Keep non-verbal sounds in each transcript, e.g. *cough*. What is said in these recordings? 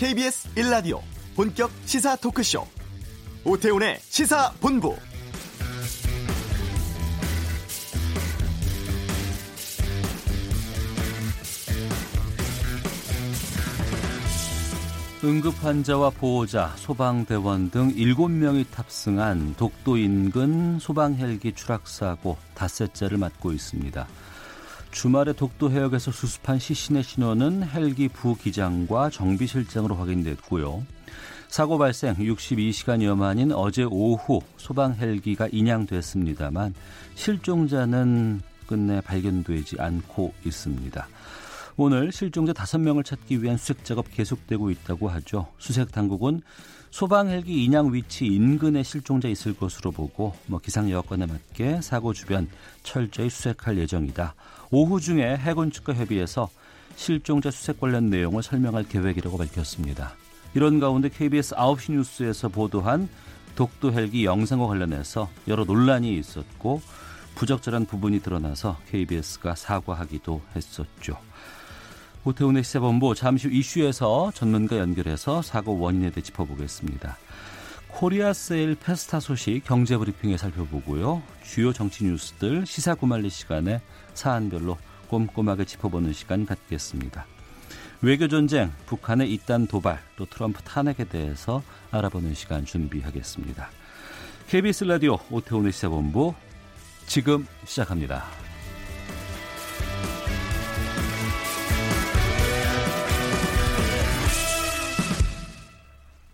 KBS 1라디오 본격 시사 토크쇼 오태훈의 시사본부 응급 환자와 보호자, 소방대원 등 7명이 탑승한 독도 인근 소방 헬기 추락 사고 닷새째를 맞고 있습니다. 주말에 독도 해역에서 수습한 시신의 신원은 헬기 부기장과 정비실장으로 확인됐고요. 사고 발생 62시간여 만인 어제 오후 소방 헬기가 인양됐습니다만 실종자는 끝내 발견되지 않고 있습니다. 오늘 실종자 5명을 찾기 위한 수색 작업 계속되고 있다고 하죠. 수색 당국은 소방 헬기 인양 위치 인근에 실종자 있을 것으로 보고 뭐 기상 여건에 맞게 사고 주변 철저히 수색할 예정이다. 오후 중에 해군 측과 협의해서 실종자 수색 관련 내용을 설명할 계획이라고 밝혔습니다. 이런 가운데 KBS 9시 뉴스에서 보도한 독도 헬기 영상과 관련해서 여러 논란이 있었고 부적절한 부분이 드러나서 KBS가 사과하기도 했었죠. 오태훈의 시사본부 잠시 후 이슈에서 전문가 연결해서 사고 원인에 대해 짚어보겠습니다. 코리아 세일 페스타 소식 경제 브리핑에 살펴보고요. 주요 정치 뉴스들 시사 구만리 시간에 사안별로 꼼꼼하게 짚어보는 시간 갖겠습니다. 외교 전쟁, 북한의 이단 도발, 또 트럼프 탄핵에 대해서 알아보는 시간 준비하겠습니다. KBS 라디오 오태훈의 시사본부 지금 시작합니다.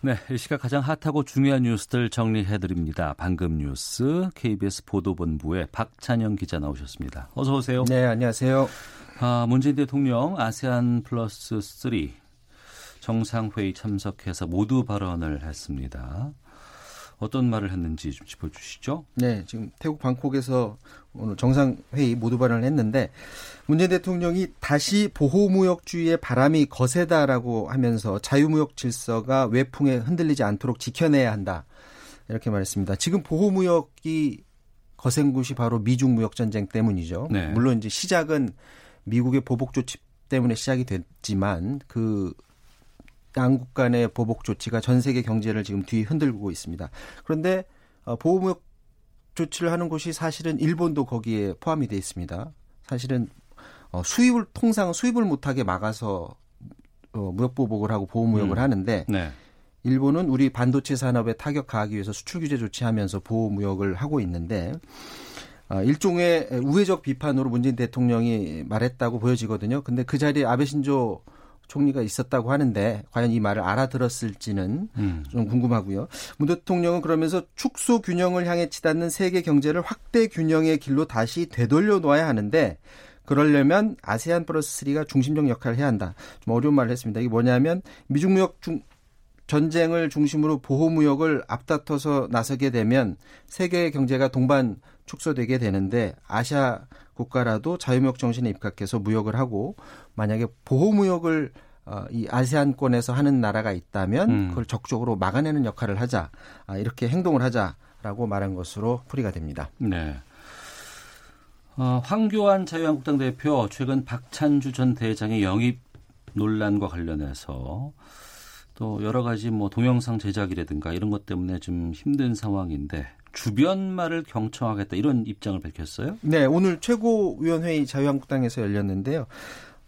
네, 이 시각 가장 핫하고 중요한 뉴스들 정리해 드립니다. 방금 뉴스 KBS 보도본부의 박찬영 기자 나오셨습니다. 어서 오세요. 네, 안녕하세요. 아, 문재인 대통령 아세안 플러스 3 정상회의 참석해서 모두 발언을 했습니다. 어떤 말을 했는지 좀 짚어주시죠. 네, 지금 태국 방콕에서 오늘 정상회의 모두 발언을 했는데 문재인 대통령이 다시 보호무역주의의 바람이 거세다라고 하면서 자유무역 질서가 외풍에 흔들리지 않도록 지켜내야 한다. 이렇게 말했습니다. 지금 보호무역이 거센 곳이 바로 미중 무역 전쟁 때문이죠. 네. 물론 이제 시작은 미국의 보복 조치 때문에 시작이 됐지만 그 양국 간의 보복 조치가 전 세계 경제를 지금 뒤 흔들고 있습니다. 그런데 어, 보호무역 조치를 하는 곳이 사실은 일본도 거기에 포함이 돼 있습니다. 사실은 어, 수입을 통상 수입을 못하게 막아서 어, 무역 보복을 하고 보호 무역을 음. 하는데 네. 일본은 우리 반도체 산업에 타격 가하기 위해서 수출 규제 조치하면서 보호 무역을 하고 있는데 어, 일종의 우회적 비판으로 문재인 대통령이 말했다고 보여지거든요. 근데 그 자리에 아베 신조 총리가 있었다고 하는데 과연 이 말을 알아들었을지는 음. 좀 궁금하고요. 문 대통령은 그러면서 축소 균형을 향해 치닫는 세계 경제를 확대 균형의 길로 다시 되돌려 놓아야 하는데 그러려면 아세안 플러스 3가 중심적 역할을 해야 한다. 좀 어려운 말을 했습니다. 이게 뭐냐면 미중 무역 중 전쟁을 중심으로 보호 무역을 앞다퉈서 나서게 되면 세계 경제가 동반 축소되게 되는데 아시아 국가라도 자유무역 정신에 입각해서 무역을 하고 만약에 보호무역을 어, 이 아세안권에서 하는 나라가 있다면 음. 그걸 적극적으로 막아내는 역할을 하자 아, 이렇게 행동을 하자라고 말한 것으로 풀이가 됩니다. 네. 어, 황교안 자유한국당 대표 최근 박찬주 전 대장의 영입 논란과 관련해서 또 여러 가지 뭐 동영상 제작이라든가 이런 것 때문에 좀 힘든 상황인데 주변 말을 경청하겠다 이런 입장을 밝혔어요? 네, 오늘 최고위원회의 자유한국당에서 열렸는데요.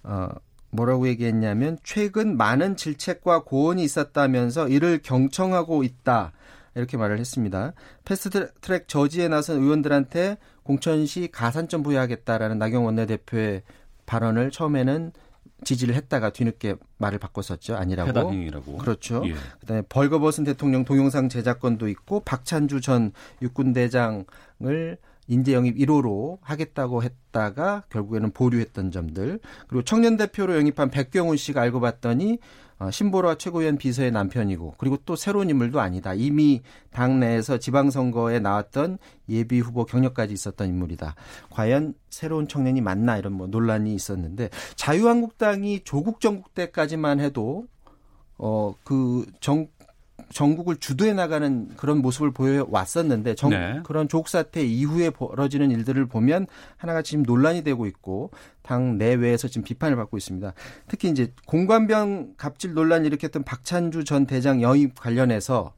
어, 뭐라고 얘기했냐면 최근 많은 질책과 고언이 있었다면서 이를 경청하고 있다. 이렇게 말을 했습니다. 패스트 트랙 저지에 나선 의원들한테 공천시 가산점 부여하겠다라는 나경원 원내대표의 발언을 처음에는 지지를 했다가 뒤늦게 말을 바꿨었죠. 아니라고. 해당행위라고. 그렇죠. 예. 그다음에 벌거벗은 대통령 동영상 제작권도 있고 박찬주 전 육군 대장을 인재 영입 1호로 하겠다고 했다가 결국에는 보류했던 점들 그리고 청년 대표로 영입한 백경훈 씨가 알고 봤더니 어, 신보라 최고위원 비서의 남편이고 그리고 또 새로운 인물도 아니다. 이미 당내에서 지방선거에 나왔던 예비 후보 경력까지 있었던 인물이다. 과연 새로운 청년이 맞나 이런 뭐 논란이 있었는데 자유한국당이 조국 정국 때까지만 해도 어그 정 전국을 주도해 나가는 그런 모습을 보여 왔었는데 정, 네. 그런 조국 사태 이후에 벌어지는 일들을 보면 하나같이 지금 논란이 되고 있고 당 내외에서 지금 비판을 받고 있습니다. 특히 이제 공관병 갑질 논란 일으켰던 박찬주 전 대장 영입 관련해서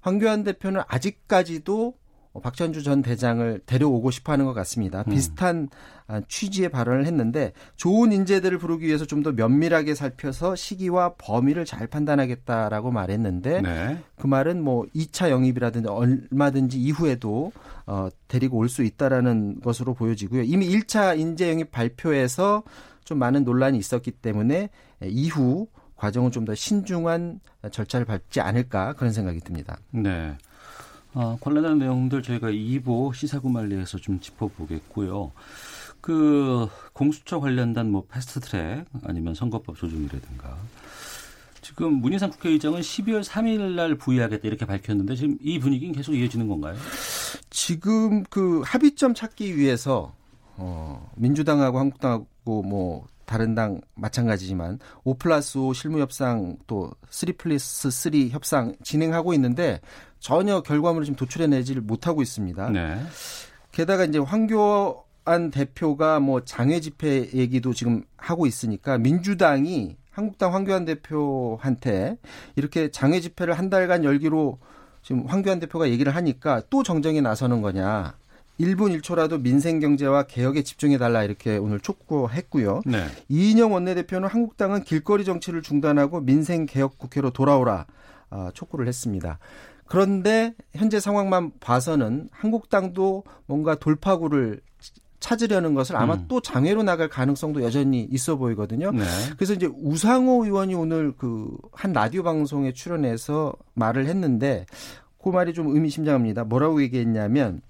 황교안 대표는 아직까지도 어, 박찬주 전 대장을 데려오고 싶어 하는 것 같습니다. 음. 비슷한 아, 취지의 발언을 했는데 좋은 인재들을 부르기 위해서 좀 더 면밀하게 살펴서 시기와 범위를 잘 판단하겠다라고 말했는데 네. 그 말은 뭐 2차 영입이라든지 얼마든지 이후에도 어, 데리고 올 수 있다라는 것으로 보여지고요. 이미 1차 인재 영입 발표에서 좀 많은 논란이 있었기 때문에 이후 과정은 좀 더 신중한 절차를 밟지 않을까 그런 생각이 듭니다. 네. 어, 관련한 내용들 저희가 2부 시사구말리에서 좀 짚어보겠고요. 그 공수처 관련된 뭐 패스트트랙 아니면 선거법 조정이라든가 지금 문희상 국회의장은 12월 3일 날 부의하겠다 이렇게 밝혔는데 지금 이 분위기는 계속 이어지는 건가요? 지금 그 합의점 찾기 위해서 어, 민주당하고 한국당하고 뭐 다른 당 마찬가지지만 5 플러스 5 실무 협상 또3 플러스 3 협상 진행하고 있는데 전혀 결과물을 지금 도출해내지를 못하고 있습니다. 네. 게다가 이제 황교안 대표가 뭐 장외 집회 얘기도 지금 하고 있으니까 민주당이 한국당 황교안 대표한테 이렇게 장외 집회를 한 달간 열기로 지금 황교안 대표가 얘기를 하니까 또 정정에 나서는 거냐. 1분 1초라도 민생 경제와 개혁에 집중해 달라 이렇게 오늘 촉구했고요. 네. 이인영 원내대표는 한국당은 길거리 정치를 중단하고 민생 개혁 국회로 돌아오라 어, 촉구를 했습니다. 그런데 현재 상황만 봐서는 한국당도 뭔가 돌파구를 찾으려는 것을 아마 음. 또 장외로 나갈 가능성도 여전히 있어 보이거든요. 네. 그래서 이제 우상호 의원이 오늘 그 한 라디오 방송에 출연해서 말을 했는데 그 말이 좀 의미심장합니다. 뭐라고 얘기했냐면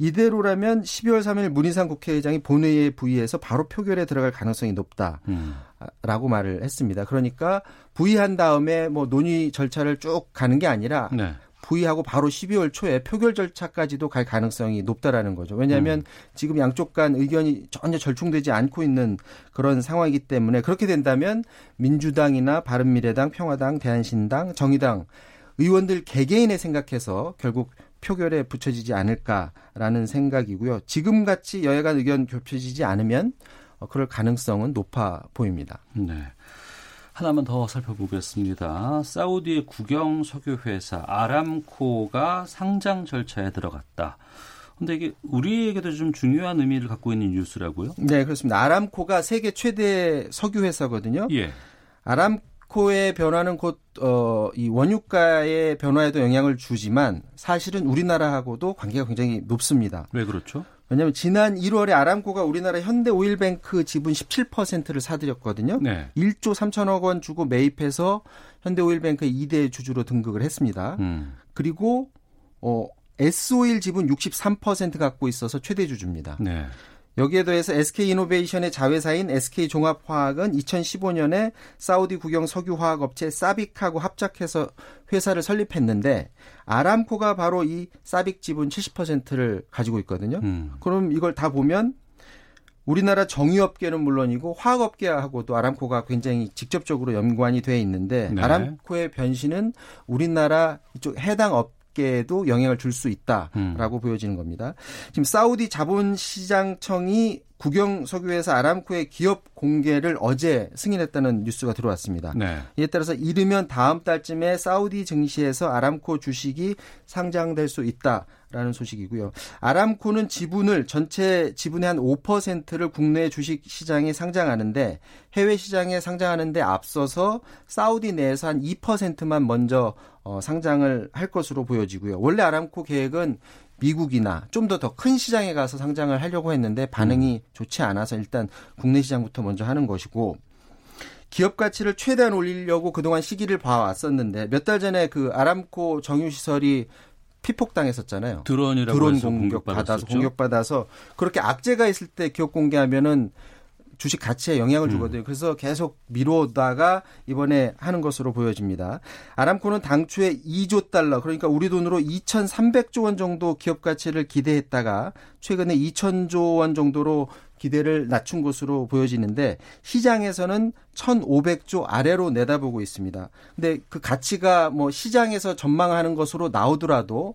이대로라면 12월 3일 문희상 국회의장이 본회의에 부의해서 바로 표결에 들어갈 가능성이 높다. 음. 라고 말을 했습니다. 그러니까 부의한 다음에 뭐 논의 절차를 쭉 가는 게 아니라 네. 부의하고 바로 12월 초에 표결 절차까지도 갈 가능성이 높다라는 거죠. 왜냐하면 음. 지금 양쪽 간 의견이 전혀 절충되지 않고 있는 그런 상황이기 때문에 그렇게 된다면 민주당이나 바른미래당, 평화당, 대한신당, 정의당 의원들 개개인의 생각해서 결국 표결에 붙여지지 않을까라는 생각이고요. 지금 같이 여야 간 의견 겹쳐지지 않으면 어, 그럴 가능성은 높아 보입니다. 네. 하나만 더 살펴보겠습니다. 사우디의 국영 석유 회사 아람코가 상장 절차에 들어갔다. 근데 이게 우리에게도 좀 중요한 의미를 갖고 있는 뉴스라고요? 네, 그렇습니다. 아람코가 세계 최대 석유 회사거든요. 예. 아람 코의 변화는 곧 어, 이 원유가의 변화에도 영향을 주지만 사실은 우리나라하고도 관계가 굉장히 높습니다. 왜 그렇죠? 왜냐하면 지난 1월에 아람코가 우리나라 현대오일뱅크 지분 17%를 사들였거든요. 네. 1조 3천억 원 주고 매입해서 현대오일뱅크 2대 주주로 등극을 했습니다. 음. 그리고 어 S오일 지분 63% 갖고 있어서 최대 주주입니다. 네. 여기에 더해서 SK이노베이션의 자회사인 SK종합화학은 2015년에 사우디 국영 석유화학업체 사빅하고 합작해서 회사를 설립했는데 아람코가 바로 이 사빅 지분 70%를 가지고 있거든요. 음. 그럼 이걸 다 보면 우리나라 정유업계는 물론이고 화학업계하고도 아람코가 굉장히 직접적으로 연관이 돼 있는데 네. 아람코의 변신은 우리나라 이쪽 해당 업에도 영향을 줄 수 있다라고 음. 보여지는 겁니다. 지금 사우디 자본시장청이 국영 석유회사 아람코의 기업 공개를 어제 승인했다는 뉴스가 들어왔습니다. 네. 이에 따라서 이르면 다음 달쯤에 사우디 증시에서 아람코 주식이 상장될 수 있다라는 소식이고요. 아람코는 지분을 전체 지분의 한 5%를 국내 주식 시장에 상장하는데 해외 시장에 상장하는데 앞서서 사우디 내에서 한 2%만 먼저 어, 상장을 할 것으로 보여지고요. 원래 아람코 계획은 미국이나 좀 더 더 큰 시장에 가서 상장을 하려고 했는데 반응이 음. 좋지 않아서 일단 국내 시장부터 먼저 하는 것이고 기업 가치를 최대한 올리려고 그동안 시기를 봐왔었는데 몇 달 전에 그 아람코 정유 시설이 피폭당했었잖아요. 드론이라고 드론 공격 받아서 공격 받아서 그렇게 악재가 있을 때 기업 공개하면은 주식 가치에 영향을 음. 주거든요. 그래서 계속 미루다가 이번에 하는 것으로 보여집니다. 아람코는 당초에 2조 달러 그러니까 우리 돈으로 2,300조 원 정도 기업 가치를 기대했다가 최근에 2,000조 원 정도로 기대를 낮춘 것으로 보여지는데 시장에서는 1,500조 아래로 내다보고 있습니다. 근데 그 가치가 뭐 시장에서 전망하는 것으로 나오더라도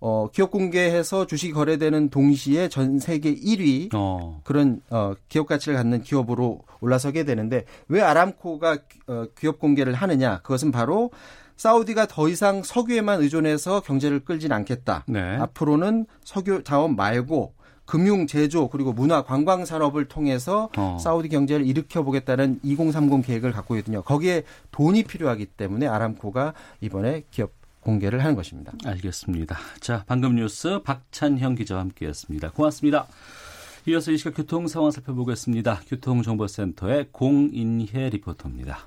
어, 기업 공개해서 주식이 거래되는 동시에 전 세계 1위 어. 그런 어, 기업 가치를 갖는 기업으로 올라서게 되는데 왜 아람코가 어, 기업 공개를 하느냐? 그것은 바로 사우디가 더 이상 석유에만 의존해서 경제를 끌진 않겠다. 네. 앞으로는 석유 자원 말고 금융 제조 그리고 문화 관광 산업을 통해서 어. 사우디 경제를 일으켜 보겠다는 2030 계획을 갖고 있거든요. 거기에 돈이 필요하기 때문에 아람코가 이번에 기업 공개를 하는 것입니다. 알겠습니다. 자, 방금 뉴스 박찬형 기자와 함께했습니다. 고맙습니다. 이어서 이 시각 교통 상황 살펴보겠습니다. 교통정보센터의 공인혜 리포터입니다.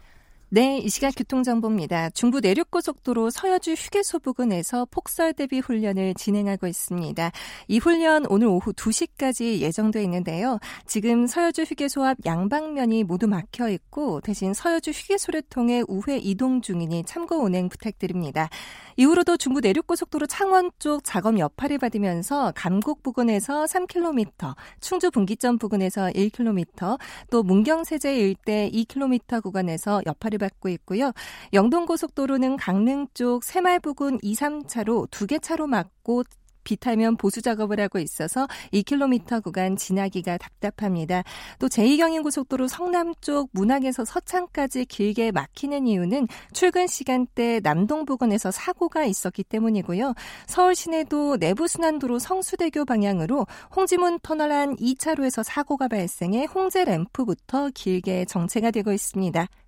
네, 이 시각 교통정보입니다. 중부 내륙고속도로 서여주 휴게소 부근에서 폭설 대비 훈련을 진행하고 있습니다. 이 훈련 오늘 오후 2시까지 예정돼 있는데요. 지금 서여주 휴게소 앞 양방면이 모두 막혀 있고 대신 서여주 휴게소를 통해 우회 이동 중이니 참고 운행 부탁드립니다. 이후로도 중부 내륙고속도로 창원 쪽 작업 여파를 받으면서 감곡 부근에서 3km, 충주 분기점 부근에서 1km, 또 문경세제 일대 2km 구간에서 여파를 받고 있고요. 영동고속도로는 강릉 쪽 새말 부근 2, 3차로 두 개 차로 막고 비타면 보수 작업을 하고 있어서 2km 구간 지나기가 답답합니다. 또 제2경인고속도로 성남 쪽 문학에서 서창까지 길게 막히는 이유는 출근 시간대 남동 부근에서 사고가 있었기 때문이고요. 서울 시내도 내부순환도로 성수대교 방향으로 홍지문 터널 안 2차로에서 사고가 발생해 홍제 램프부터 길게 정체가 되고 있습니다.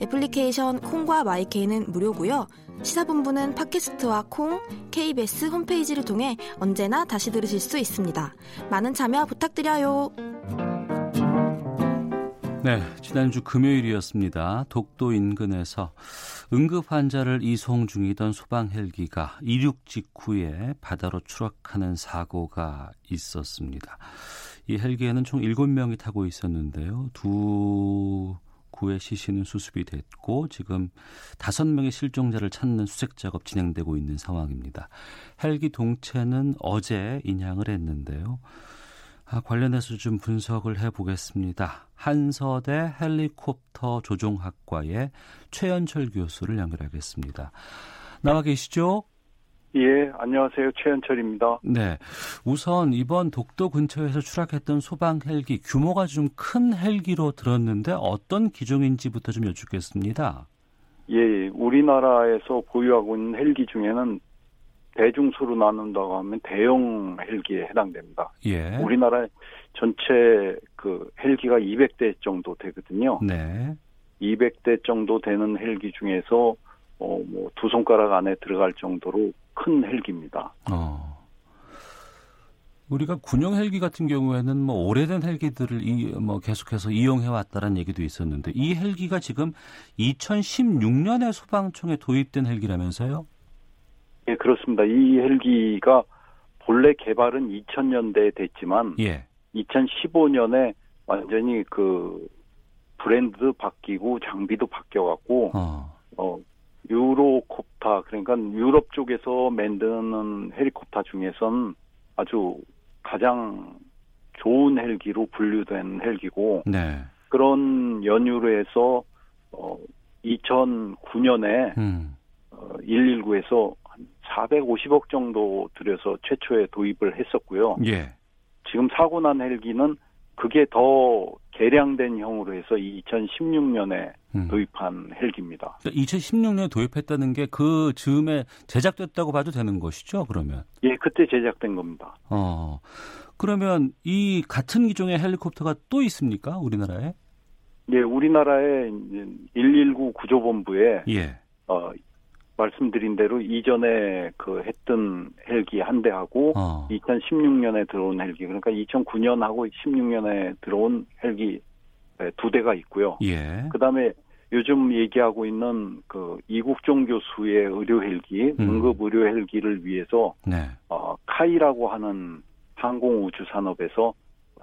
애플리케이션 콩과 마이케이는 무료고요. 시사본부는 팟캐스트와 콩, KBS 홈페이지를 통해 언제나 다시 들으실 수 있습니다. 많은 참여 부탁드려요. 네, 지난주 금요일이었습니다. 독도 인근에서 응급 환자를 이송 중이던 소방 헬기가 이륙 직후에 바다로 추락하는 사고가 있었습니다. 이 헬기에는 총 7명이 타고 있었는데요. 두 구의 시신은 수습이 됐고 지금 다섯 명의 실종자를 찾는 수색 작업 진행되고 있는 상황입니다. 헬기 동체는 어제 인양을 했는데요. 아, 관련해서 좀 분석을 해보겠습니다. 한서대 헬리콥터 조종학과의 최현철 교수를 연결하겠습니다. 나와 계시죠? 예, 안녕하세요. 최현철입니다. 네. 우선 이번 독도 근처에서 추락했던 소방 헬기 규모가 좀 큰 헬기로 들었는데 어떤 기종인지부터 좀 여쭙겠습니다. 예, 우리나라에서 보유하고 있는 헬기 중에는 대중수로 나눈다고 하면 대형 헬기에 해당됩니다. 예. 우리나라 전체 그 헬기가 200대 정도 되거든요. 네. 200대 정도 되는 헬기 중에서 어, 뭐, 두 손가락 안에 들어갈 정도로 큰 헬기입니다. 어. 우리가 군용 헬기 같은 경우에는 뭐 오래된 헬기들을 이, 뭐 계속해서 이용해 왔다는 얘기도 있었는데 이 헬기가 지금 2016년에 소방청에 도입된 헬기라면서요? 예, 그렇습니다. 이 헬기가 본래 개발은 2000년대에 됐지만 예. 2015년에 완전히 그 브랜드도 바뀌고 장비도 바뀌어 갖고 어. 어 유로콥타 그러니까 유럽 쪽에서 만드는 헬리콥터 중에선 아주 가장 좋은 헬기로 분류된 헬기고 네. 그런 연유로 해서 어 2009년에 음. 어, 119에서 한 450억 정도 들여서 최초에 도입을 했었고요. 예. 지금 사고 난 헬기는 그게 더 개량된 형으로 해서 2016년에 음. 도입한 헬기입니다. 그러니까 2016년에 도입했다는 게 그 즈음에 제작됐다고 봐도 되는 것이죠, 그러면? 예, 그때 제작된 겁니다. 어. 그러면 이 같은 기종의 헬리콥터가 또 있습니까, 우리나라에? 예, 우리나라에 119 구조본부에 예. 어, 말씀드린 대로 이전에 그 했던 헬기 한 대하고 어. 2016년에 들어온 헬기 그러니까 2009년하고 16년에 들어온 헬기 두 대가 있고요. 예. 그다음에 요즘 얘기하고 있는 그 이국종 교수의 의료 헬기, 음. 응급 의료 헬기를 위해서 네. 어, 카이라고 하는 항공 우주 산업에서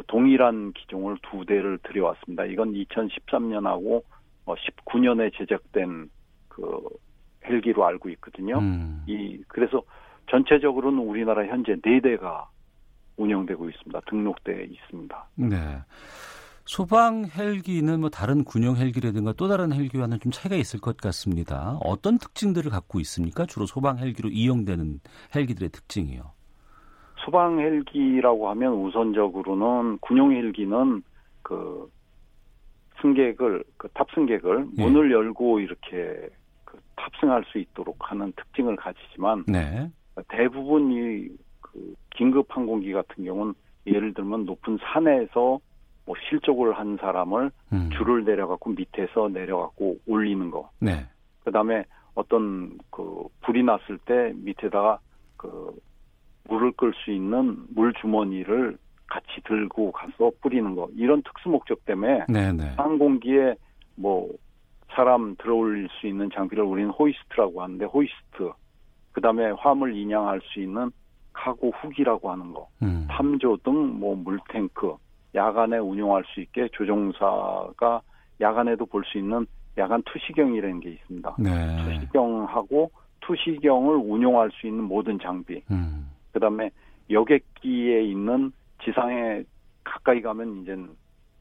동일한 기종을 두 대를 들여왔습니다. 이건 2013년하고 19년에 어, 제작된 그 헬기로 알고 있거든요. 음. 이 그래서 전체적으로는 우리나라 현재 네 대가 운영되고 있습니다. 등록돼 있습니다. 네. 소방 헬기는 뭐 다른 군용 헬기라든가 또 다른 헬기와는 좀 차이가 있을 것 같습니다. 어떤 특징들을 갖고 있습니까? 주로 소방 헬기로 이용되는 헬기들의 특징이요. 소방 헬기라고 하면 우선적으로는 군용 헬기는 그 승객을 그 탑승객을 예. 문을 열고 이렇게 그 탑승할 수 있도록 하는 특징을 가지지만 네. 대부분 이 그 긴급 항공기 같은 경우는 예를 들면 높은 산에서 뭐 실족을 한 사람을 음. 줄을 내려갖고 밑에서 내려갖고 올리는 거. 네. 그다음에 어떤 그 불이 났을 때 밑에다가 그 물을 끌 수 있는 물 주머니를 같이 들고 가서 뿌리는 거 이런 특수 목적 때문에 네네. 네. 항공기에 뭐 사람 들어올릴 수 있는 장비를 우리는 호이스트라고 하는데 호이스트 그다음에 화물 인양할 수 있는 카고 후기라고 하는 거 음. 탐조 등 뭐 물탱크 야간에 운용할 수 있게 조종사가 야간에도 볼 수 있는 야간 투시경이라는 게 있습니다. 네. 투시경하고 투시경을 운용할 수 있는 모든 장비. 음. 그다음에 여객기에 있는 지상에 가까이 가면 이제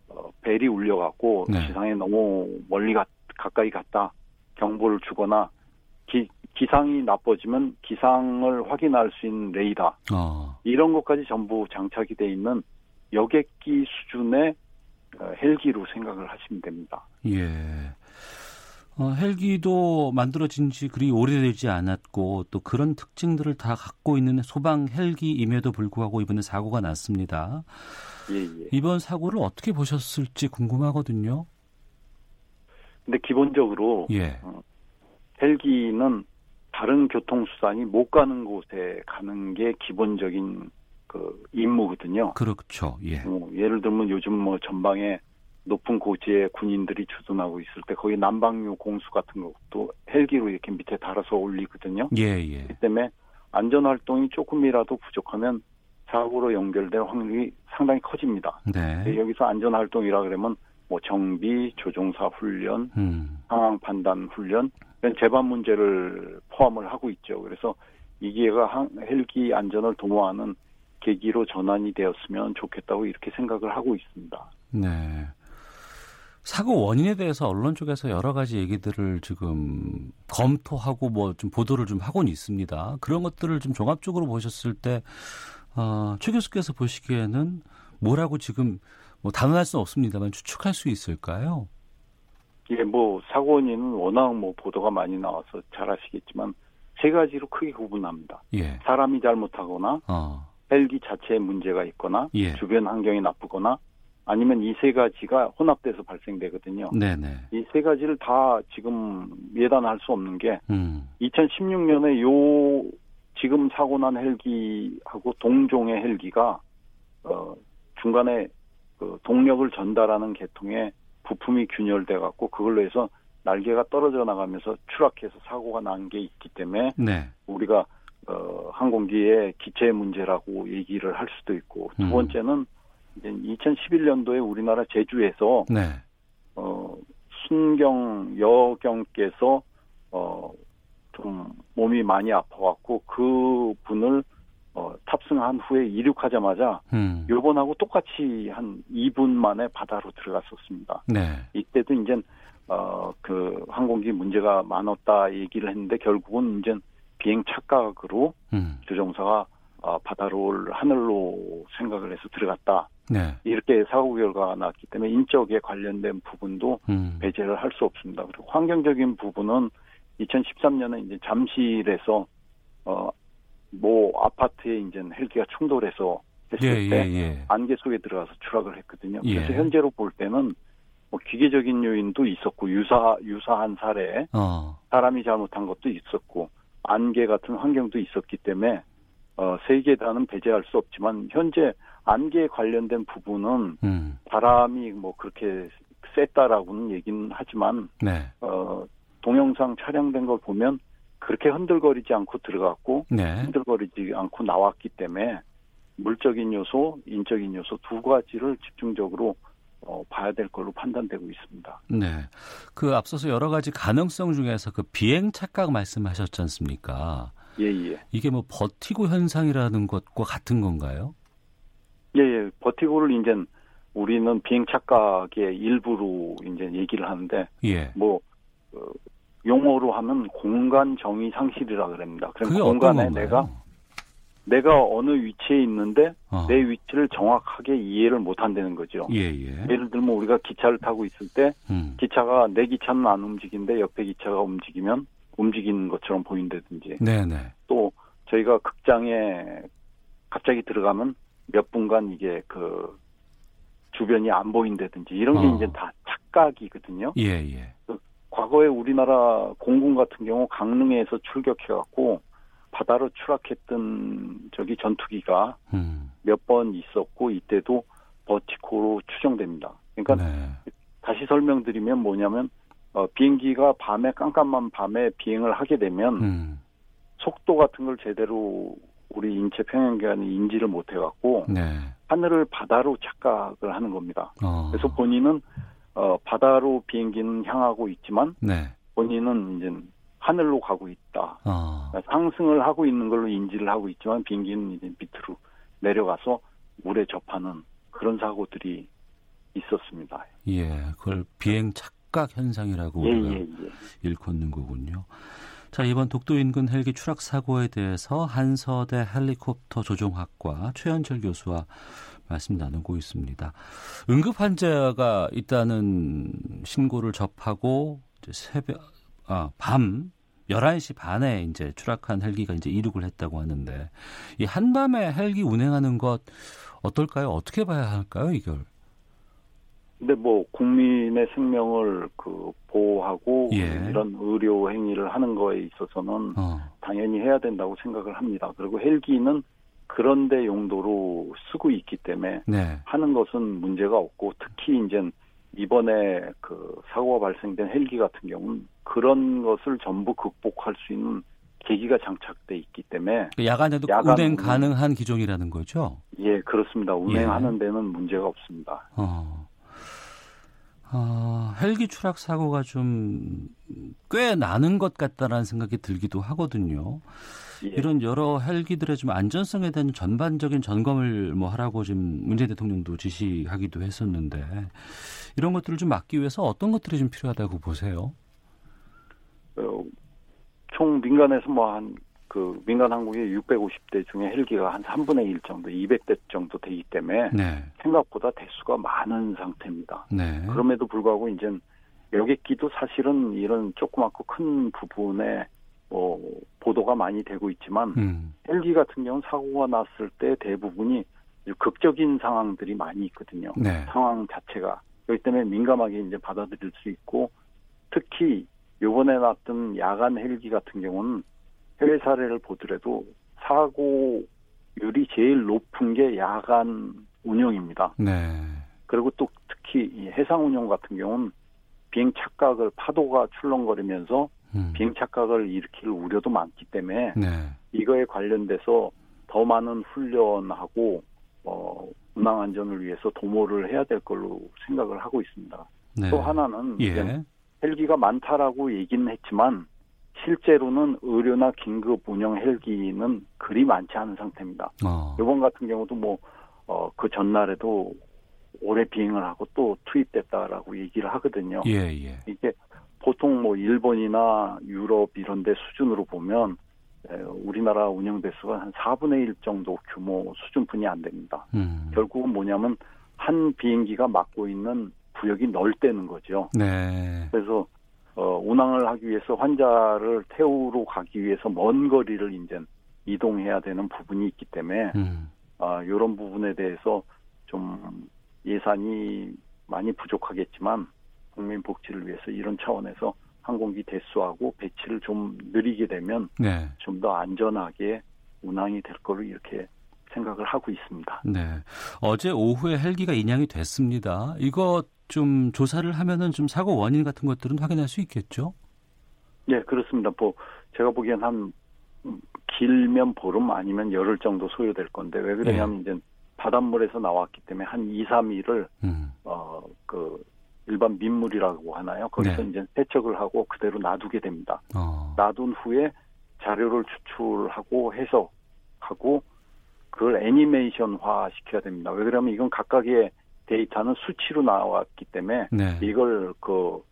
어, 벨이 울려갖고 네. 지상에 너무 멀리 가, 가까이 갔다 경보를 주거나 기, 기상이 나빠지면 기상을 확인할 수 있는 레이더 어. 이런 것까지 전부 장착이 돼 있는 여객기 수준의 어, 헬기로 생각을 하시면 됩니다. 예. 어, 헬기도 만들어진 지 그리 오래되지 않았고 또 그런 특징들을 다 갖고 있는 소방 헬기임에도 불구하고 이번에 사고가 났습니다. 예, 예. 이번 사고를 어떻게 보셨을지 궁금하거든요. 근데 기본적으로 예. 어, 헬기는 다른 교통수단이 못 가는 곳에 가는 게 기본적인 그 임무거든요. 그렇죠. 예. 어, 예를 들면 요즘 뭐 전방에 높은 고지에 군인들이 주둔하고 있을 때 거기 난방유 공수 같은 것도 헬기로 이렇게 밑에 달아서 올리거든요. 예, 예. 그 때문에 안전 활동이 조금이라도 부족하면 사고로 연결될 확률이 상당히 커집니다. 네. 여기서 안전 활동이라 그러면 뭐 정비, 조종사 훈련, 음. 상황 판단 훈련 이런 재반 문제를 포함을 하고 있죠. 그래서 이 기회가 헬기 안전을 도모하는 계기로 전환이 되었으면 좋겠다고 이렇게 생각을 하고 있습니다. 네. 사고 원인에 대해서 언론 쪽에서 여러 가지 얘기들을 지금 검토하고 뭐 좀 보도를 좀 하고는 있습니다. 그런 것들을 좀 종합적으로 보셨을 때, 어, 최 교수께서 보시기에는 뭐라고 지금 뭐 단언할 수는 없습니다만 추측할 수 있을까요? 예, 뭐 사고 원인은 워낙 뭐 보도가 많이 나와서 잘 아시겠지만 세 가지로 크게 구분합니다. 예. 사람이 잘못하거나 어. 헬기 자체에 문제가 있거나 예. 주변 환경이 나쁘거나 아니면 이 세 가지가 혼합돼서 발생되거든요. 네네. 이 세 가지를 다 지금 예단할 수 없는 게 음. 2016년에 요 지금 사고 난 헬기하고 동종의 헬기가 어 중간에 그 동력을 전달하는 계통에 부품이 균열돼 갖고 그걸로 해서 날개가 떨어져 나가면서 추락해서 사고가 난 게 있기 때문에 네. 우리가 어 항공기의 기체 문제라고 얘기를 할 수도 있고 두 음. 번째는 음. 이제 2011년도에 우리나라 제주에서 네. 어 순경 여경께서 어 좀 몸이 많이 아파갖고 그 분을 어, 탑승한 후에 이륙하자마자 음. 요번하고 똑같이 한 2분 만에 바다로 들어갔었습니다. 네. 이때도 이제 어, 그 항공기 문제가 많았다 얘기를 했는데 결국은 이제 비행 착각으로 음. 조종사가 어, 바다로 하늘로 생각을 해서 들어갔다. 네. 이렇게 사고 결과가 나왔기 때문에 인적에 관련된 부분도 음. 배제를 할 수 없습니다. 그리고 환경적인 부분은 2013년에 이제 잠실에서 어 뭐 아파트에 이제 헬기가 충돌해서 했을 예, 때 예, 예. 안개 속에 들어가서 추락을 했거든요. 예. 그래서 현재로 볼 때는 뭐 기계적인 요인도 있었고 유사 유사한 사례 어. 사람이 잘못한 것도 있었고 안개 같은 환경도 있었기 때문에 어, 세개 다는 배제할 수 없지만 현재 안개에 관련된 부분은 음. 바람이 뭐 그렇게 셌다라고는 얘기는 하지만 네. 어, 동영상 촬영된 걸 보면 그렇게 흔들거리지 않고 들어갔고 네. 흔들거리지 않고 나왔기 때문에 물적인 요소, 인적인 요소 두 가지를 집중적으로 어, 봐야 될 걸로 판단되고 있습니다. 네. 그 앞서서 여러 가지 가능성 중에서 그 비행 착각 말씀하셨지 않습니까? 예, 예. 이게 뭐 버티고 현상이라는 것과 같은 건가요? 예, 예. 버티고를 이제 우리는 비행 착각의 일부로 이제 얘기를 하는데 예. 뭐 어, 용어로 하면 공간 정의 상실이라 그럽니다. 그러니까 공간에 내가 내가 어느 위치에 있는데 어. 내 위치를 정확하게 이해를 못 한다는 거죠. 예, 예. 를 들면 우리가 기차를 타고 있을 때 음. 기차가 내 기차는 안 움직이는데 옆에 기차가 움직이면 움직이는 것처럼 보인다든지. 네네. 네. 또 저희가 극장에 갑자기 들어가면 몇 분간 이게 그 주변이 안 보인다든지 이런 게 어. 이제 다 착각이거든요. 예, 예. 그 과거에 우리나라 공군 같은 경우 강릉에서 출격해갖고 바다로 추락했던 저기 전투기가 음. 몇번 있었고 이때도 버티코로 추정됩니다. 그러니까 네. 다시 설명드리면 뭐냐면 어, 비행기가 밤에 깜깜한 밤에 비행을 하게 되면 음. 속도 같은 걸 제대로 우리 인체 평형계관이 인지를 못 해갖고 네. 하늘을 바다로 착각을 하는 겁니다. 어. 그래서 본인은 어, 바다로 비행기는 향하고 있지만 네. 본인은 이제 하늘로 가고 있다. 어. 그러니까 상승을 하고 있는 걸로 인지를 하고 있지만 비행기는 이제 밑으로 내려가서 물에 접하는 그런 사고들이 있었습니다. 예, 그걸 비행 착각 현상이라고 예, 우리가 예, 예. 일컫는 거군요. 자, 이번 독도 인근 헬기 추락 사고에 대해서 한서대 헬리콥터 조종학과 최현철 교수와 말씀 나누고 있습니다. 응급 환자가 있다는 신고를 접하고 이제 새벽 아, 밤 11시 반에 이제 추락한 헬기가 이제 이륙을 했다고 하는데 이 한밤에 헬기 운행하는 것 어떨까요? 어떻게 봐야 할까요, 이걸? 근데 뭐 국민의 생명을 그 보호하고 예. 이런 의료 행위를 하는 거에 있어서는 어. 당연히 해야 된다고 생각을 합니다. 그리고 헬기는 그런데 용도로 쓰고 있기 때문에 네. 하는 것은 문제가 없고 특히 이제 이번에 그 사고가 발생된 헬기 같은 경우는 그런 것을 전부 극복할 수 있는 계기가 장착돼 있기 때문에 그 야간에도 야간 운행 가능한 기종이라는 거죠? 예, 그렇습니다. 운행하는 예. 데는 문제가 없습니다. 어. 어, 헬기 추락 사고가 좀 꽤 나는 것 같다라는 생각이 들기도 하거든요. 예. 이런 여러 헬기들의 좀 안전성에 대한 전반적인 점검을 뭐 하라고 지금 문재인 대통령도 지시하기도 했었는데 이런 것들을 좀 막기 위해서 어떤 것들이 좀 필요하다고 보세요? 어, 총 민간에서 뭐 한 그 민간 항공기 650대 중에 헬기가 한 3분의 1 정도, 200대 정도 되기 때문에 네. 생각보다 대수가 많은 상태입니다. 네. 그럼에도 불구하고 이제 여객기도 사실은 이런 조그맣고 큰 부분에 어, 보도가 많이 되고 있지만 음. 헬기 같은 경우는 사고가 났을 때 대부분이 극적인 상황들이 많이 있거든요. 네. 상황 자체가 그렇기 때문에 민감하게 이제 받아들일 수 있고 특히 요번에 났던 야간 헬기 같은 경우는 해외 사례를 보더라도 사고율이 제일 높은 게 야간 운영입니다. 네. 그리고 또 특히 해상 운영 같은 경우는 비행 착각을 파도가 출렁거리면서 음. 비행 착각을 일으킬 우려도 많기 때문에 네. 이거에 관련돼서 더 많은 훈련하고 어, 운항 안전을 위해서 도모를 해야 될 걸로 생각을 하고 있습니다. 네. 또 하나는 예. 헬기가 많다라고 얘기는 했지만 실제로는 의료나 긴급 운영 헬기는 그리 많지 않은 상태입니다. 어. 이번 같은 경우도 뭐, 어, 그 전날에도 오래 비행을 하고 또 투입됐다라고 얘기를 하거든요. 예, 예. 이게 보통 뭐 일본이나 유럽 이런 데 수준으로 보면 우리나라 운영 대수가 한 4분의 1 정도 규모 수준뿐이 안 됩니다. 음. 결국은 뭐냐면 한 비행기가 맡고 있는 구역이 넓다는 거죠. 네. 그래서 어, 운항을 하기 위해서 환자를 태우러 가기 위해서 먼 거리를 이제 이동해야 되는 부분이 있기 때문에 음. 아, 이런 부분에 대해서 좀 예산이 많이 부족하겠지만 국민 복지를 위해서 이런 차원에서 항공기 대수하고 배치를 좀 느리게 되면 네. 좀더 안전하게 운항이 될 거로 이렇게 생각을 하고 있습니다. 네. 어제 오후에 헬기가 인양이 됐습니다. 이거 좀 조사를 하면은 좀 사고 원인 같은 것들은 확인할 수 있겠죠? 네, 그렇습니다. 뭐 제가 보기엔 한 길면 보름 아니면 열흘 정도 소요될 건데 왜 그러냐면 네. 이제 바닷물에서 나왔기 때문에 한 2, 3일을 음. 어그 일반 민물이라고 하나요? 거기서 네. 이제 세척을 하고 그대로 놔두게 됩니다. 어. 놔둔 후에 자료를 추출하고 해석하고 그걸 애니메이션화 시켜야 됩니다. 왜 그러냐면 이건 각각의 데이터는 수치로 나왔기 때문에 네. 이걸 그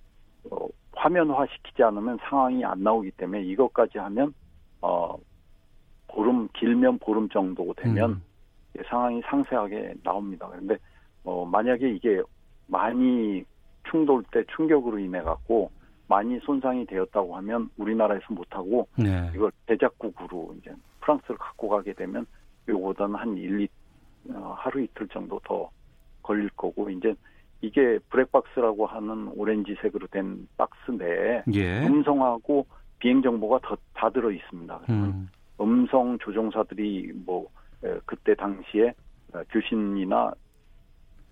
어, 화면화 시키지 않으면 상황이 안 나오기 때문에 이것까지 하면 어 보름 길면 보름 정도 되면 음. 상황이 상세하게 나옵니다. 그런데 어 만약에 이게 많이 충돌 때 충격으로 인해 갖고 많이 손상이 되었다고 하면 우리나라에서 못하고 네. 이걸 제작국으로 이제 프랑스를 갖고 가게 되면 요거보다는 한 1, 2, 어, 하루 이틀 정도 더 걸릴 거고 이제 이게 블랙박스라고 하는 오렌지색으로 된 박스 내에 예. 음성하고 비행 정보가 더, 다 들어 있습니다. 음. 음성 조종사들이 뭐 그때 당시에 어, 교신이나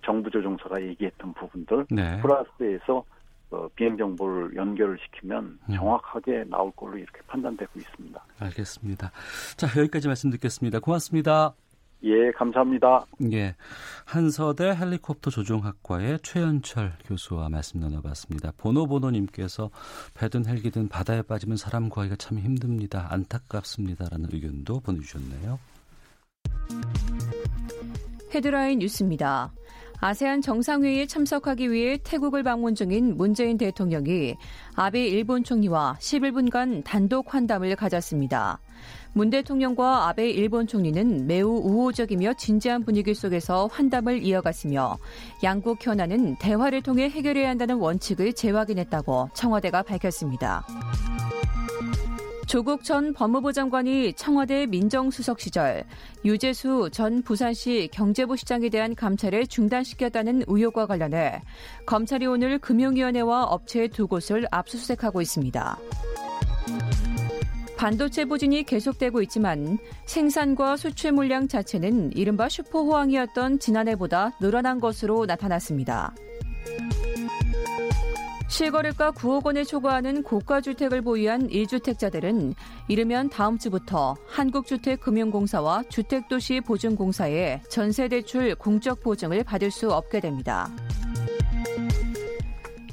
정부 조종사가 얘기했던 부분들 네. 플러스에서 어, 비행 정보를 연결을 시키면 음. 정확하게 나올 걸로 이렇게 판단되고 있습니다. 알겠습니다. 자 여기까지 말씀 듣겠습니다. 고맙습니다. 예, 감사합니다. 예, 한서대 헬리콥터 조종학과의 최현철 교수와 말씀 나눠봤습니다. 보노보노님께서 배든 헬기든 바다에 빠지면 사람 구하기가 참 힘듭니다. 안타깝습니다라는 의견도 보내주셨네요. 헤드라인 뉴스입니다. 아세안 정상회의에 참석하기 위해 태국을 방문 중인 문재인 대통령이 아베 일본 총리와 11분간 단독 환담을 가졌습니다. 문 대통령과 아베 일본 총리는 매우 우호적이며 진지한 분위기 속에서 환담을 이어갔으며 양국 현안은 대화를 통해 해결해야 한다는 원칙을 재확인했다고 청와대가 밝혔습니다. 조국 전 법무부 장관이 청와대 민정수석 시절 유재수 전 부산시 경제부 시장에 대한 감찰을 중단시켰다는 의혹과 관련해 검찰이 오늘 금융위원회와 업체 두 곳을 압수수색하고 있습니다. 반도체 부진이 계속되고 있지만 생산과 수출 물량 자체는 이른바 슈퍼호황이었던 지난해보다 늘어난 것으로 나타났습니다. 실거래가 9억 원에 초과하는 고가 주택을 보유한 1주택자들은 이르면 다음 주부터 한국주택금융공사와 주택도시보증공사의 전세대출 공적 보증을 받을 수 없게 됩니다.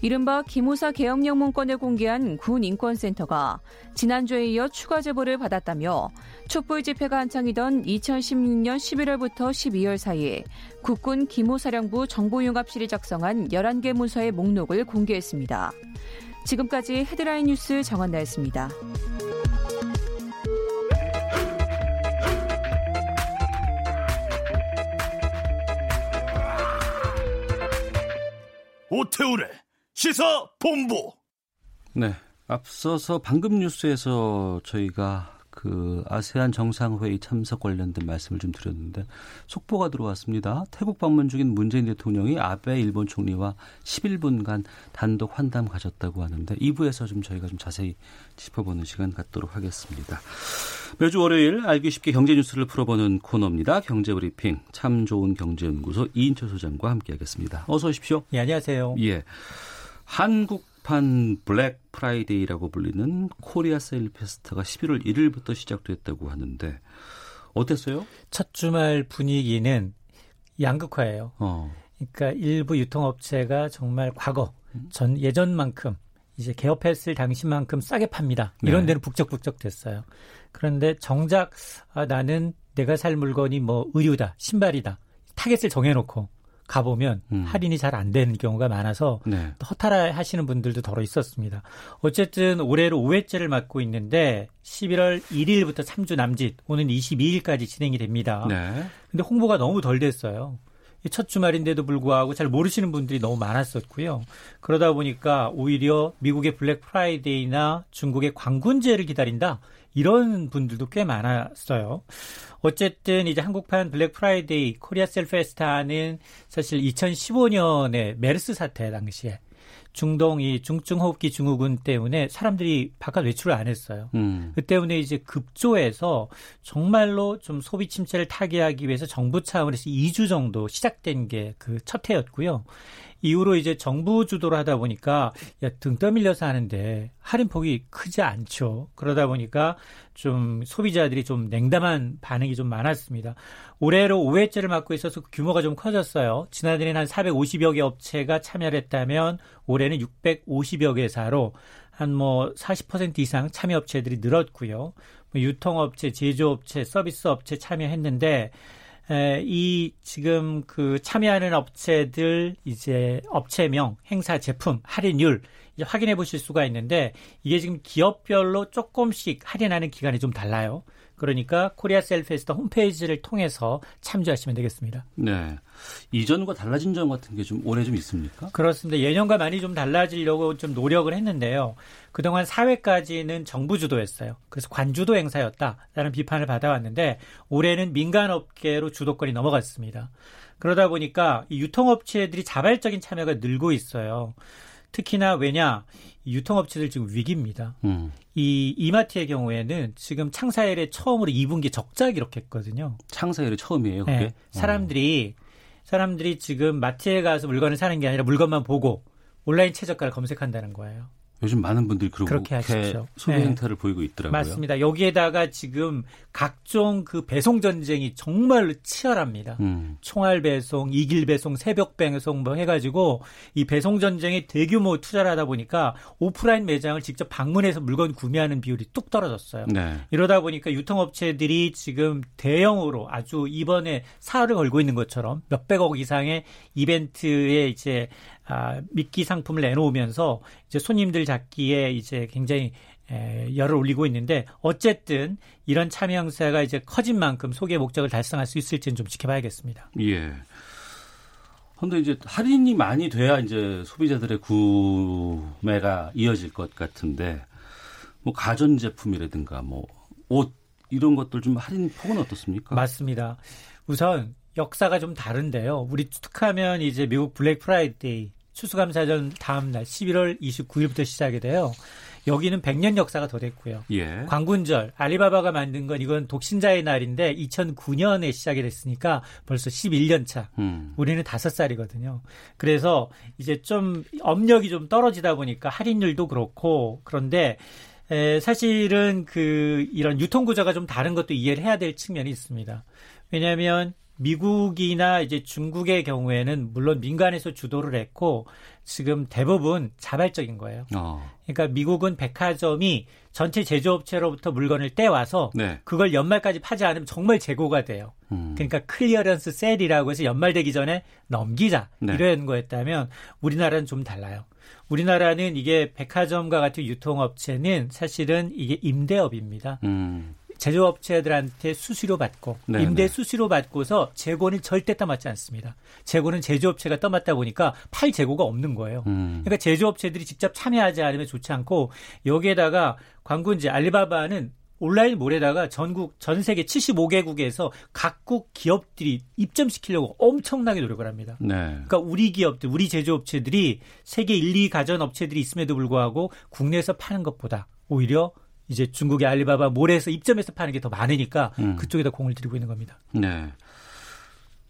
이른바 기무사 개혁령 문건을 공개한 군인권센터가 지난주에 이어 추가 제보를 받았다며 촛불 집회가 한창이던 2016년 11월부터 12월 사이 국군 기무사령부 정보융합실이 작성한 11개 문서의 목록을 공개했습니다. 지금까지 헤드라인 뉴스 정한나였습니다. 오태우래 시사 본부. 네. 앞서서 방금 뉴스에서 저희가 그 아세안 정상회의 참석 관련된 말씀을 좀 드렸는데 속보가 들어왔습니다. 태국 방문 중인 문재인 대통령이 아베 일본 총리와 11분간 단독 환담 가졌다고 하는데 2부에서 좀 저희가 좀 자세히 짚어보는 시간 갖도록 하겠습니다. 매주 월요일 알기 쉽게 경제 뉴스를 풀어보는 코너입니다. 경제 브리핑 참 좋은 경제연구소 이인철 소장과 함께하겠습니다. 어서 오십시오. 예, 안녕하세요. 예. 한국 판 블랙 프라이데이라고 불리는 코리아 세일 페스타가 11월 1일부터 시작됐다고 하는데 어땠어요? 첫 주말 분위기는 양극화예요. 어. 그러니까 일부 유통업체가 정말 과거 전 예전만큼 이제 개업했을 당시만큼 싸게 팝니다. 이런 네. 데는 북적북적 됐어요. 그런데 정작 아, 나는 내가 살 물건이 뭐 의류다, 신발이다. 타겟을 정해놓고 가보면 음. 할인이 잘 안 되는 경우가 많아서 네. 허탈해 하시는 분들도 더러 있었습니다. 어쨌든 올해로 5회째를 맞고 있는데 11월 1일부터 3주 남짓 오는 22일까지 진행이 됩니다. 네. 근데 홍보가 너무 덜 됐어요. 첫 주말인데도 불구하고 잘 모르시는 분들이 너무 많았었고요. 그러다 보니까 오히려 미국의 블랙 프라이데이나 중국의 광군제를 기다린다. 이런 분들도 꽤 많았어요. 어쨌든 이제 한국판 블랙 프라이데이 코리아 세일 페스타는 사실 2015년에 메르스 사태 당시에 중동 이 중증호흡기 증후군 때문에 사람들이 바깥 외출을 안 했어요. 음. 그 때문에 이제 급조해서 정말로 좀 소비 침체를 타개하기 위해서 정부 차원에서 2주 정도 시작된 게 그 첫 해였고요. 이후로 이제 정부 주도로 하다 보니까 야, 등 떠밀려서 하는데 할인폭이 크지 않죠. 그러다 보니까 좀 소비자들이 좀 냉담한 반응이 좀 많았습니다. 올해로 5회째를 맡고 있어서 그 규모가 좀 커졌어요. 지난해는 한 450여 개 업체가 참여를 했다면 올해는 650여 개사로 한 뭐 40% 이상 참여 업체들이 늘었고요. 뭐 유통업체, 제조업체, 서비스업체 참여했는데 에, 이 지금 그 참여하는 업체들 이제 업체명, 행사 제품, 할인율 이제 확인해 보실 수가 있는데 이게 지금 기업별로 조금씩 할인하는 기간이 좀 달라요. 그러니까 코리아 셀페스터 홈페이지를 통해서 참조하시면 되겠습니다. 네. 이전과 달라진 점 같은 게 좀 올해 좀 있습니까? 그렇습니다. 예년과 많이 좀 달라지려고 좀 노력을 했는데요. 그동안 사회까지는 정부 주도였어요. 그래서 관주도 행사였다라는 비판을 받아왔는데 올해는 민간업계로 주도권이 넘어갔습니다. 그러다 보니까 이 유통업체들이 자발적인 참여가 늘고 있어요. 특히나 왜냐 유통업체들 지금 위기입니다. 음. 이 이마트의 경우에는 지금 창사일에 처음으로 2분기 적자 기록했거든요. 창사일에 처음이에요. 그게 네. 사람들이 사람들이 지금 마트에 가서 물건을 사는 게 아니라 물건만 보고 온라인 최저가를 검색한다는 거예요. 요즘 많은 분들이 그렇게 하시죠. 소비 행태를 네. 보이고 있더라고요. 맞습니다. 여기에다가 지금 각종 그 배송 전쟁이 정말 치열합니다. 음. 총알 배송, 이길 배송, 새벽 배송 뭐 해가지고 이 배송 전쟁에 대규모 투자를 하다 보니까 오프라인 매장을 직접 방문해서 물건 구매하는 비율이 뚝 떨어졌어요. 네. 이러다 보니까 유통업체들이 지금 대형으로 아주 이번에 사활을 걸고 있는 것처럼 몇백억 이상의 이벤트에 이제 아, 미끼 상품을 내놓으면서 이제 손님들 잡기에 이제 굉장히 에, 열을 올리고 있는데 어쨌든 이런 참여 형사가 이제 커진 만큼 소개 목적을 달성할 수 있을지는 좀 지켜봐야겠습니다. 예. 근데 이제 할인이 많이 돼야 이제 소비자들의 구매가 이어질 것 같은데 뭐 가전 제품이라든가 뭐 옷 이런 것들 좀 할인 폭은 어떻습니까? 맞습니다. 우선 역사가 좀 다른데요. 우리 추측하면 이제 미국 블랙 프라이데이 추수감사절 다음 날 11월 29일부터 시작이 돼요. 여기는 100년 역사가 더 됐고요. 예. 광군절 알리바바가 만든 건 이건 독신자의 날인데 2009년에 시작이 됐으니까 벌써 11년 차. 음. 우리는 5살이거든요. 그래서 이제 좀 업력이 좀 떨어지다 보니까 할인율도 그렇고 그런데 에, 사실은 그 이런 유통 구조가 좀 다른 것도 이해를 해야 될 측면이 있습니다. 왜냐하면 미국이나 이제 중국의 경우에는 물론 민간에서 주도를 했고 지금 대부분 자발적인 거예요. 어. 그러니까 미국은 백화점이 전체 제조업체로부터 물건을 떼와서 네. 그걸 연말까지 팔지 않으면 정말 재고가 돼요. 음. 그러니까 clearance sale이라고 해서 연말 되기 전에 넘기자 네. 이런 거였다면 우리나라는 좀 달라요. 우리나라는 이게 백화점과 같은 유통업체는 사실은 이게 임대업입니다. 음. 제조업체들한테 수수료 받고 네 임대 네. 수수료 받고서 재고는 절대 떠맡지 않습니다. 재고는 제조업체가 떠맡다 보니까 팔 재고가 없는 거예요. 음. 그러니까 제조업체들이 직접 참여하지 않으면 좋지 않고 여기에다가 광군지 알리바바는 온라인 몰에다가 전국 전 세계 75개국에서 각국 기업들이 입점시키려고 엄청나게 노력을 합니다. 네. 그러니까 우리 기업들, 우리 제조업체들이 세계 1, 2 가전 업체들이 있음에도 불구하고 국내에서 파는 것보다 오히려 이제 중국의 알리바바 몰에서 입점해서 파는 게 더 많으니까 음. 그쪽에다 공을 들이고 있는 겁니다. 네.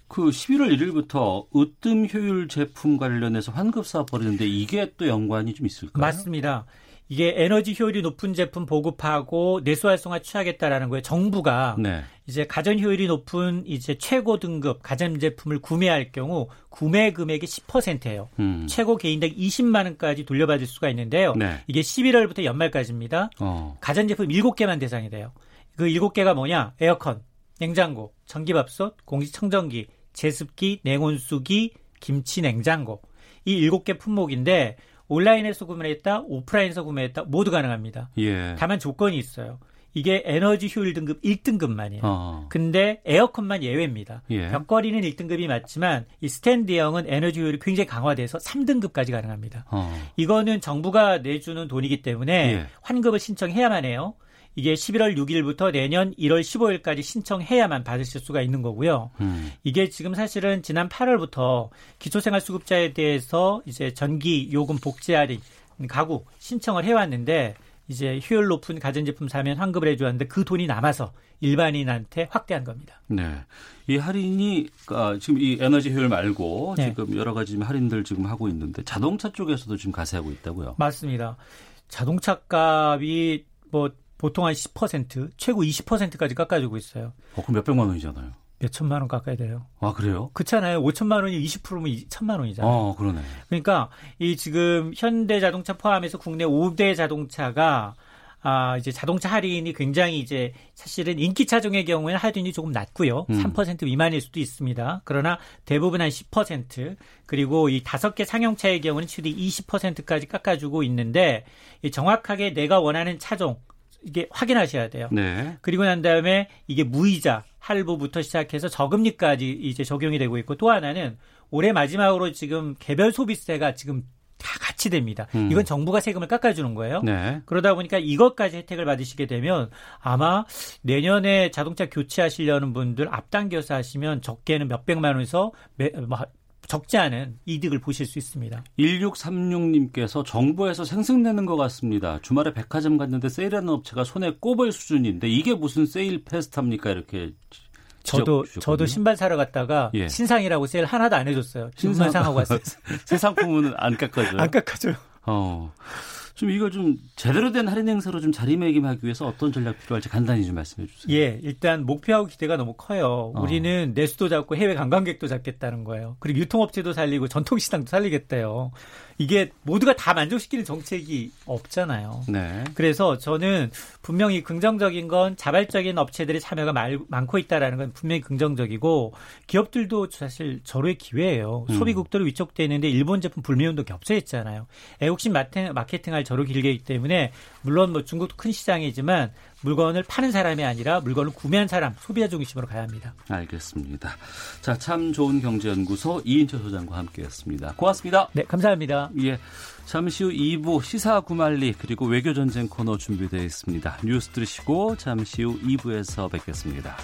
그 11월 1일부터 으뜸 효율 제품 관련해서 환급 사업 벌이는데 이게 또 연관이 좀 있을까요? 맞습니다. 이게 에너지 효율이 높은 제품 보급하고 내수 활성화 취하겠다라는 거예요. 정부가 네. 이제 가전 효율이 높은 이제 최고 등급 가전 제품을 구매할 경우 구매 금액이 10%예요. 음. 최고 개인당 20만 원까지 돌려받을 수가 있는데요. 네. 이게 11월부터 연말까지입니다. 어. 가전 제품 7개만 대상이 돼요. 그 7개가 뭐냐? 에어컨, 냉장고, 전기밥솥, 공기청정기, 제습기, 냉온수기, 김치 냉장고. 이 7개 품목인데 온라인에서 구매했다, 오프라인에서 구매했다 모두 가능합니다. 예. 다만 조건이 있어요. 이게 에너지 효율 등급 1등급만이에요. 어. 근데 에어컨만 예외입니다. 예. 벽걸이는 1등급이 맞지만 이 스탠드형은 에너지 효율이 굉장히 강화돼서 3등급까지 가능합니다. 어. 이거는 정부가 내주는 돈이기 때문에 예. 환급을 신청해야만 해요. 이게 11월 6일부터 내년 1월 15일까지 신청해야만 받으실 수가 있는 거고요. 음. 이게 지금 사실은 지난 8월부터 기초생활수급자에 대해서 이제 전기 요금 복지 할인 가구 신청을 해왔는데 이제 효율 높은 가전제품 사면 환급을 해주었는데 그 돈이 남아서 일반인한테 확대한 겁니다. 네. 이 할인이 아, 지금 이 에너지 효율 말고 네. 지금 여러 가지 할인들 지금 하고 있는데 자동차 쪽에서도 지금 가세하고 있다고요? 맞습니다. 자동차 값이 뭐 보통 한 10% 최고 20%까지 깎아주고 있어요. 어, 그럼 몇백만 원이잖아요. 몇 천만 원 깎아야 돼요. 아, 그래요? 그렇잖아요. 5천만 원이 20%면 천만 원이잖아요. 어, 그러네. 그러니까 이 지금 현대 자동차 포함해서 국내 5대 자동차가 아, 이제 자동차 할인이 굉장히 이제 사실은 인기 차종의 경우에는 할인이 조금 낮고요. 음. 3% 미만일 수도 있습니다. 그러나 대부분 한 10% 그리고 이 다섯 개 상용차의 경우는 최대 20%까지 깎아주고 있는데 정확하게 내가 원하는 차종 이게 확인하셔야 돼요. 네. 그리고 난 다음에 이게 무이자 할부부터 시작해서 저금리까지 이제 적용이 되고 있고 또 하나는 올해 마지막으로 지금 개별 소비세가 지금 다 같이 됩니다. 음. 이건 정부가 세금을 깎아주는 거예요. 네. 그러다 보니까 이것까지 혜택을 받으시게 되면 아마 내년에 자동차 교체하시려는 분들 앞당겨서 하시면 적게는 몇백만 원에서 뭐 적지 않은 이득을 보실 수 있습니다. 1636님께서 정부에서 생색내는 것 같습니다. 주말에 백화점 갔는데 세일하는 업체가 손에 꼽을 수준인데 이게 무슨 세일 페스타입니까? 이렇게 저도 저도 신발 사러 갔다가 예. 신상이라고 세일 하나도 안 해줬어요. 신상 상하고 왔어요. 새 *laughs* 상품은 안 깎아줘요. 안 깎아줘요. 어. 좀 이거 좀 제대로 된 할인 행사로 좀 자리매김하기 위해서 어떤 전략 필요할지 간단히 좀 말씀해 주세요. 예, 일단 목표하고 기대가 너무 커요. 어. 우리는 내수도 잡고 해외 관광객도 잡겠다는 거예요. 그리고 유통업체도 살리고 전통시장도 살리겠대요. 이게 모두가 다 만족시키는 정책이 없잖아요. 네. 그래서 저는 분명히 긍정적인 건 자발적인 업체들의 참여가 말, 많고 있다라는 건 분명히 긍정적이고 기업들도 사실 저로의 기회예요. 음. 소비국들을 위촉되는데 일본 제품 불매운도 겹쳐있잖아요. 애국심 마케팅, 할 저로 길게있기 때문에 물론 뭐 중국도 큰 시장이지만 물건을 파는 사람이 아니라 물건을 구매한 사람, 소비자 중심으로 가야 합니다. 알겠습니다. 자, 참 좋은 경제연구소 이인철 소장과 함께했습니다. 고맙습니다. 네, 감사합니다. 예. 잠시 후 2부 시사 구말리 그리고 외교 전쟁 코너 준비되어 있습니다. 뉴스 들으시고 잠시 후 2부에서 뵙겠습니다.